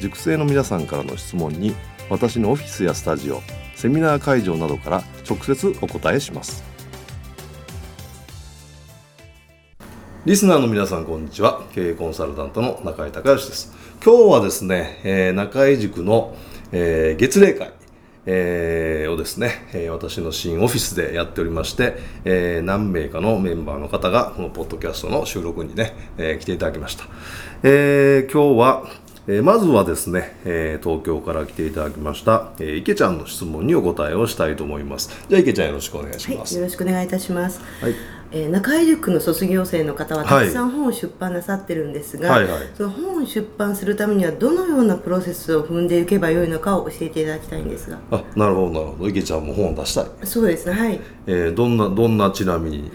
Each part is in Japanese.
塾生の皆さんからの質問に私のオフィスやスタジオセミナー会場などから直接お答えします。リスナーの皆さんこんにちは。経営コンサルタントの中井隆義です。今日はですね、えー、中井塾の、えー、月例会えー、をですね、えー、私の新オフィスでやっておりまして、えー、何名かのメンバーの方がこのポッドキャストの収録にね、えー、来ていただきました。えー、今日は、えー、まずはですね、えー、東京から来ていただきました、えー、池ちゃんの質問にお答えをしたいと思います。じゃあ池ちゃんよろしくお願いします。はい、よろしくお願いいたします。はいえー、中井塾の卒業生の方はたくさん本を出版なさってるんですが、はいはい。はい、その本を出版するためにはどのようなプロセスを踏んでいけばよいのかを教えていただきたいんですが。あなるほどなるほど。池ちゃんも本を出したい。そうですねはい、えー、どんなどんなちなみに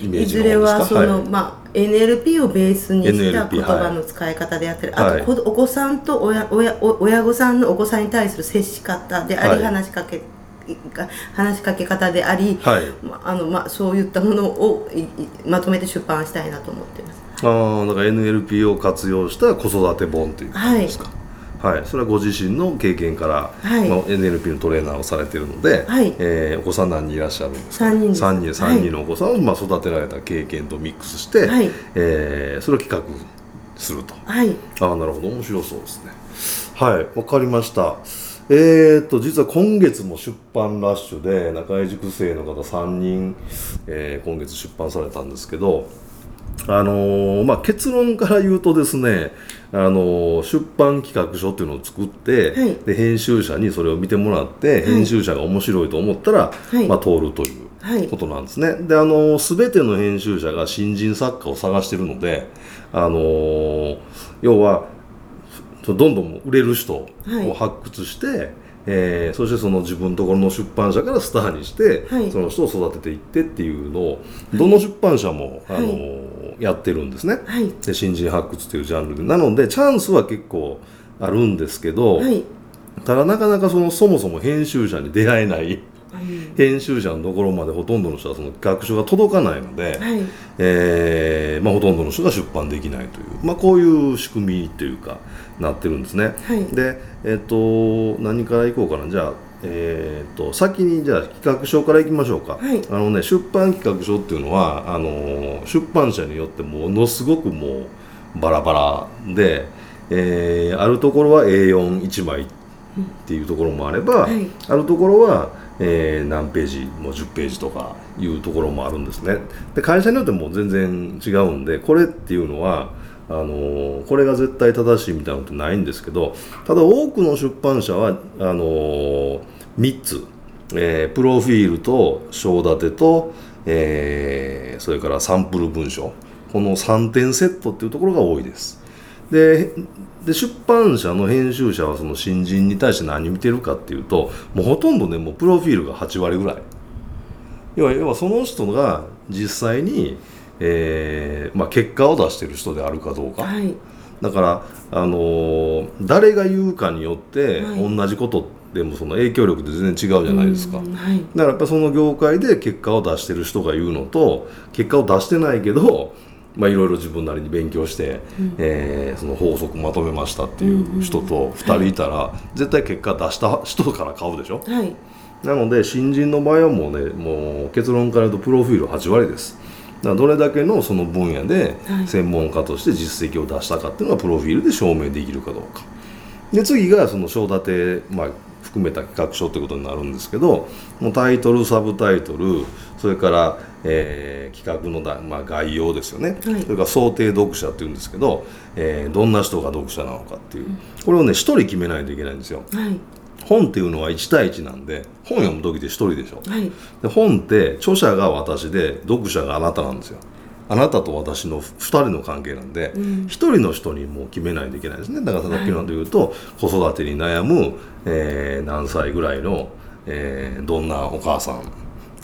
イメージいずれはその、はい、まあ NLP をベースにした言葉の使い方であったり、はい、あとお子さんと親親親御さんのお子さんに対する接し方であり、話しかけ話しかけ方であり、はい、あのまあ、そういったものをまとめて出版したいなと思ってます。ああだから NLP を活用した子育て本ということですか？はい、はい、それはご自身の経験から、はい。まあ、NLP のトレーナーをされているので、はい。えー、お子さん何人いらっしゃるんですか？3人3人 ,3 人のお子さんを、まあ、育てられた経験とミックスして、はい。えー、それを企画すると、はい、ああなるほど。面白そうですね。はい。わかりましたえー、っと実は今月も出版ラッシュで中井塾生の方3人、えー、今月出版されたんですけど、あのー、まあ、結論から言うとですね、あのー、出版企画書っていうのを作って、はい、で編集者にそれを見てもらって、はい、編集者が面白いと思ったら、はい、まあ、通るということなんですね。であの全ての編集者が新人作家を探してるので、あの要はどんどん売れる人を発掘して、はい、えー、そしてその自分のところの出版社からスターにして、はい、その人を育てていってっていうのをどの出版社も、はい、あのやってるんですね、で新人発掘というジャンルで。なのでチャンスは結構あるんですけど、ただなかなかそのそもそも編集者に出会えない編集者のところまでほとんどの人はその学書が届かないので、はい、えー、まあ、ほとんどの人が出版できないという、まあ、こういう仕組みというかなってるんですね。はい、で、えっ、ー、と何からいこうかな。じゃあえーと、先にじゃあ企画書からいきましょうか、はい、あのね、出版企画書っていうのはあの出版社によってものすごくもうバラバラで、えー、あるところは A41 枚っていうところもあれば、はい、あるところはえー、何ページもう10ページとかいうところもあるんですね。で会社によっても全然違うんでこれっていうのはあのー、これが絶対正しいみたいなのってないんですけどただ多くの出版社はあのー、3つ、えー、プロフィールと章立てと、えー、それからサンプル文書。この3点セットっていうところが多いです。でで出版社の編集者はその新人に対して何見てるかっていうともうほとんどねもうプロフィールが8割ぐらい。要は要はその人が実際に、えーまあ、結果を出してる人であるかどうか、はい、だから、あのー、誰が言うかによって、同じことでもその影響力って全然違うじゃないですか、はい、だからやっぱその業界で結果を出してる人が言うのと結果を出してないけどまあ、いろいろ自分なりに勉強して、うん、えー、その法則まとめましたっていう人と2人いたら、絶対結果出した人から買うでしょ、はい、なので新人の場合はもうねもう結論から言うとプロフィール8割です。だからどれだけのその分野で専門家として実績を出したかっていうのがプロフィールで証明できるかどうか。で次がその章立て、まあ、含めた企画書ということになるんですけどもうタイトルサブタイトルそれから、えー、企画のだ、まあ、概要ですよね、はい、それから想定読者っていうんですけど、えー、どんな人が読者なのかっていう。これをね1人決めないといけないんですよ。はい。本っていうのは1対1なんで本読む時って1人でしょ、はい、で本って著者が私で読者があなたなんですよあなたと私の2人の関係なんで、うん、1人の人にもう決めないといけないですね。だからさっきのというと、はい、子育てに悩む、えー、何歳ぐらいの、えー、どんなお母さん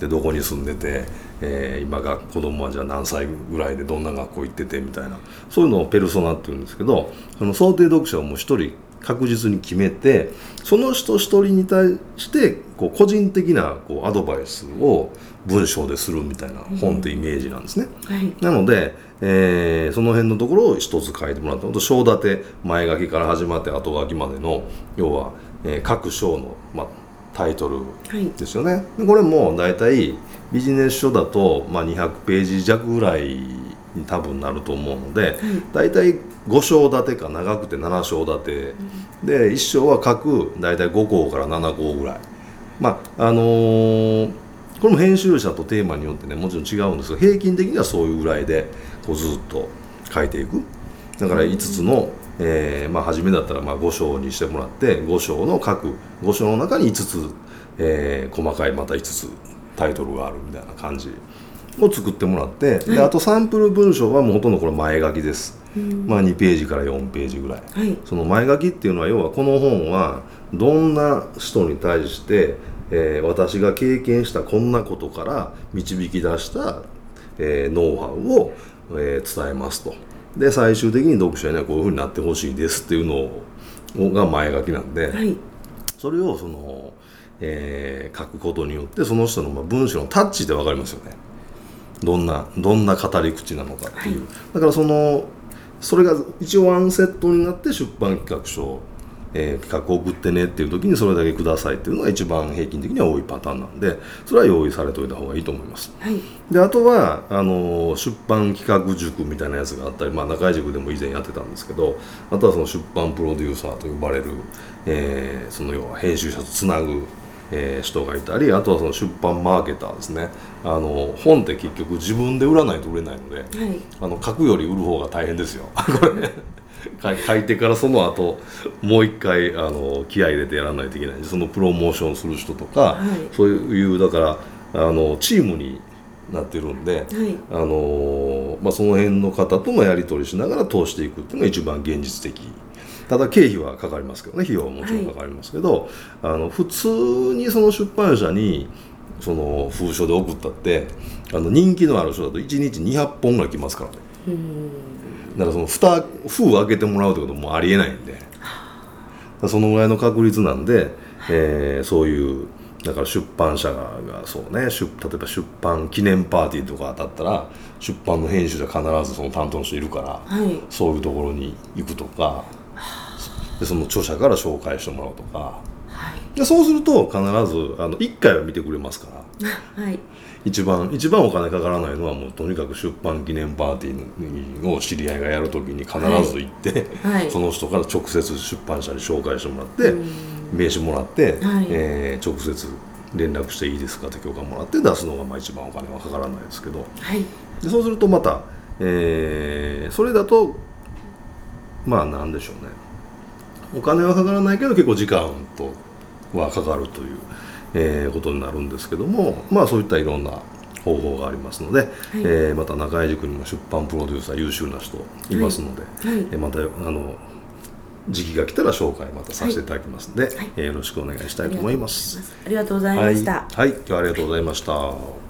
でどこに住んでて、えー、今が子供はじゃあ何歳ぐらいでどんな学校行っててみたいなそういうのをペルソナっていうんですけどその想定読者をもう1人確実に決めてその人一人に対してこう個人的なこうアドバイスを文章でするみたいな本ってイメージなんですね。はい、なので、えー、その辺のところを一つ書いてもらったと章立て前書きから始まって後書きまでの要は、えー、各章の、まあ、タイトルですよね。はい、これも大体ビジネス書だと、まあ、200ページ弱ぐらいに多分なると思うので、はい、大体5章立てか長くて7章立て、うん、で1章は各大体5項から7項ぐらい。まああのーこれも編集者とテーマによってねもちろん違うんですが平均的にはそういうぐらいでこうずっと書いていく。だから5つの、えーまあ、初めだったらまあ5章にしてもらって5章の各5章の中に5つ、えー、細かいまた5つタイトルがあるみたいな感じを作ってもらって、はい、であとサンプル文章はもうほとんどこれ前書きです、まあ、2ページから4ページぐらい、はい、その前書きっていうのは要はこの本はどんな人に対してえー、私が経験したこんなことから導き出した、えー、ノウハウを、えー、伝えますと。で最終的に読者にはこういうふうになってほしいですっていうのが前書きなんで、はい、それをその、えー、書くことによってその人の、まあ、文章のタッチで分かりますよね。どんなどんな語り口なのかっていう、はい、だからそのそれが一応ワンセットになって出版企画書えー、企画を送ってねっていう時にそれだけくださいっていうのが一番平均的には多いパターンなんでそれは用意されておいた方がいいと思います。はい、であとはあの出版企画塾みたいなやつがあったり、まあ、中井塾でも以前やってたんですけどあとはその出版プロデューサーと呼ばれる、えー、その要は編集者とつなぐえー、人がいたりあとはその出版マーケターですね。あの本って結局自分で売らないと売れないので、はい、あの書くより売る方が大変ですよ。これ書いてからその後もう一回あの気合い入れてやらないといけないそのプロモーションする人とか、はい、そういうだからあのチームになってるんで、はい、あのまあ、その辺の方ともやり取りしながら通していくっていうのが一番現実的ただ経費はかかりますけどね。費用はもちろんかかりますけど、はい、あの普通にその出版社にその封書で送ったってあの人気のある人だと1日200本ぐらい来ますからね。だからその蓋封を開けてもらうってこともありえないんで。そのぐらいの確率なんで、えー、そういうだから出版社がそうね例えば出版記念パーティーとか当たったら出版の編集者必ずその担当の人いるから、はい、そういうところに行くとかでその著者から紹介してもらうとか、はい、でそうすると必ずあの1回は見てくれますから、はい、一番一番お金かからないのはもうとにかく出版記念パーティーを知り合いがやるときに必ず行って、はい、その人から直接出版社に紹介してもらって名刺もらって、はい、えー、直接連絡していいですかって許可もらって出すのがまあ一番お金はかからないですけど、はい、でそうするとまた、えー、それだとまあなんでしょうね。お金はかからないけど結構時間とはかかるという。えー、ことになるんですけどもまあそういったいろんな方法がありますので、はい、えー、また中井塾にも出版プロデューサー優秀な人いますので、はい。はい、えまたあの時期が来たら紹介またさせていただきますので、はい、えー、よろしくお願いしたいと思います。ありがとうございました、はい、今日はありがとうございました